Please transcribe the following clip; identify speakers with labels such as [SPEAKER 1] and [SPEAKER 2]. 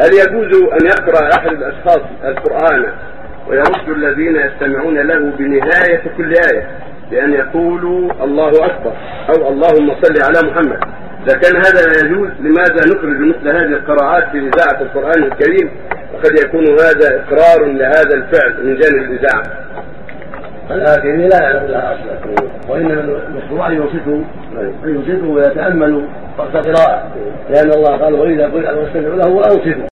[SPEAKER 1] هل يجوز أن يقرأ أحد الأشخاص القرآن ويرد الذين يستمعون له بنهاية كل آية بأن يقولوا الله أكبر أو اللهم صل على محمد؟ إذا كان هذا لا يجوز لماذا نخرج مثل هذه القراءات في إذاعة القرآن الكريم؟ وقد يكون هذا إقرار لهذا الفعل من جانب الإذاعة.
[SPEAKER 2] الآكلين لا يعلم لها أصلا. وإنما المشروع أن ينصتوا أن ينصتوا ويتأملوا وقت القراءة لأن الله قال وإذا قرئ فاستمعوا له وأنصتوا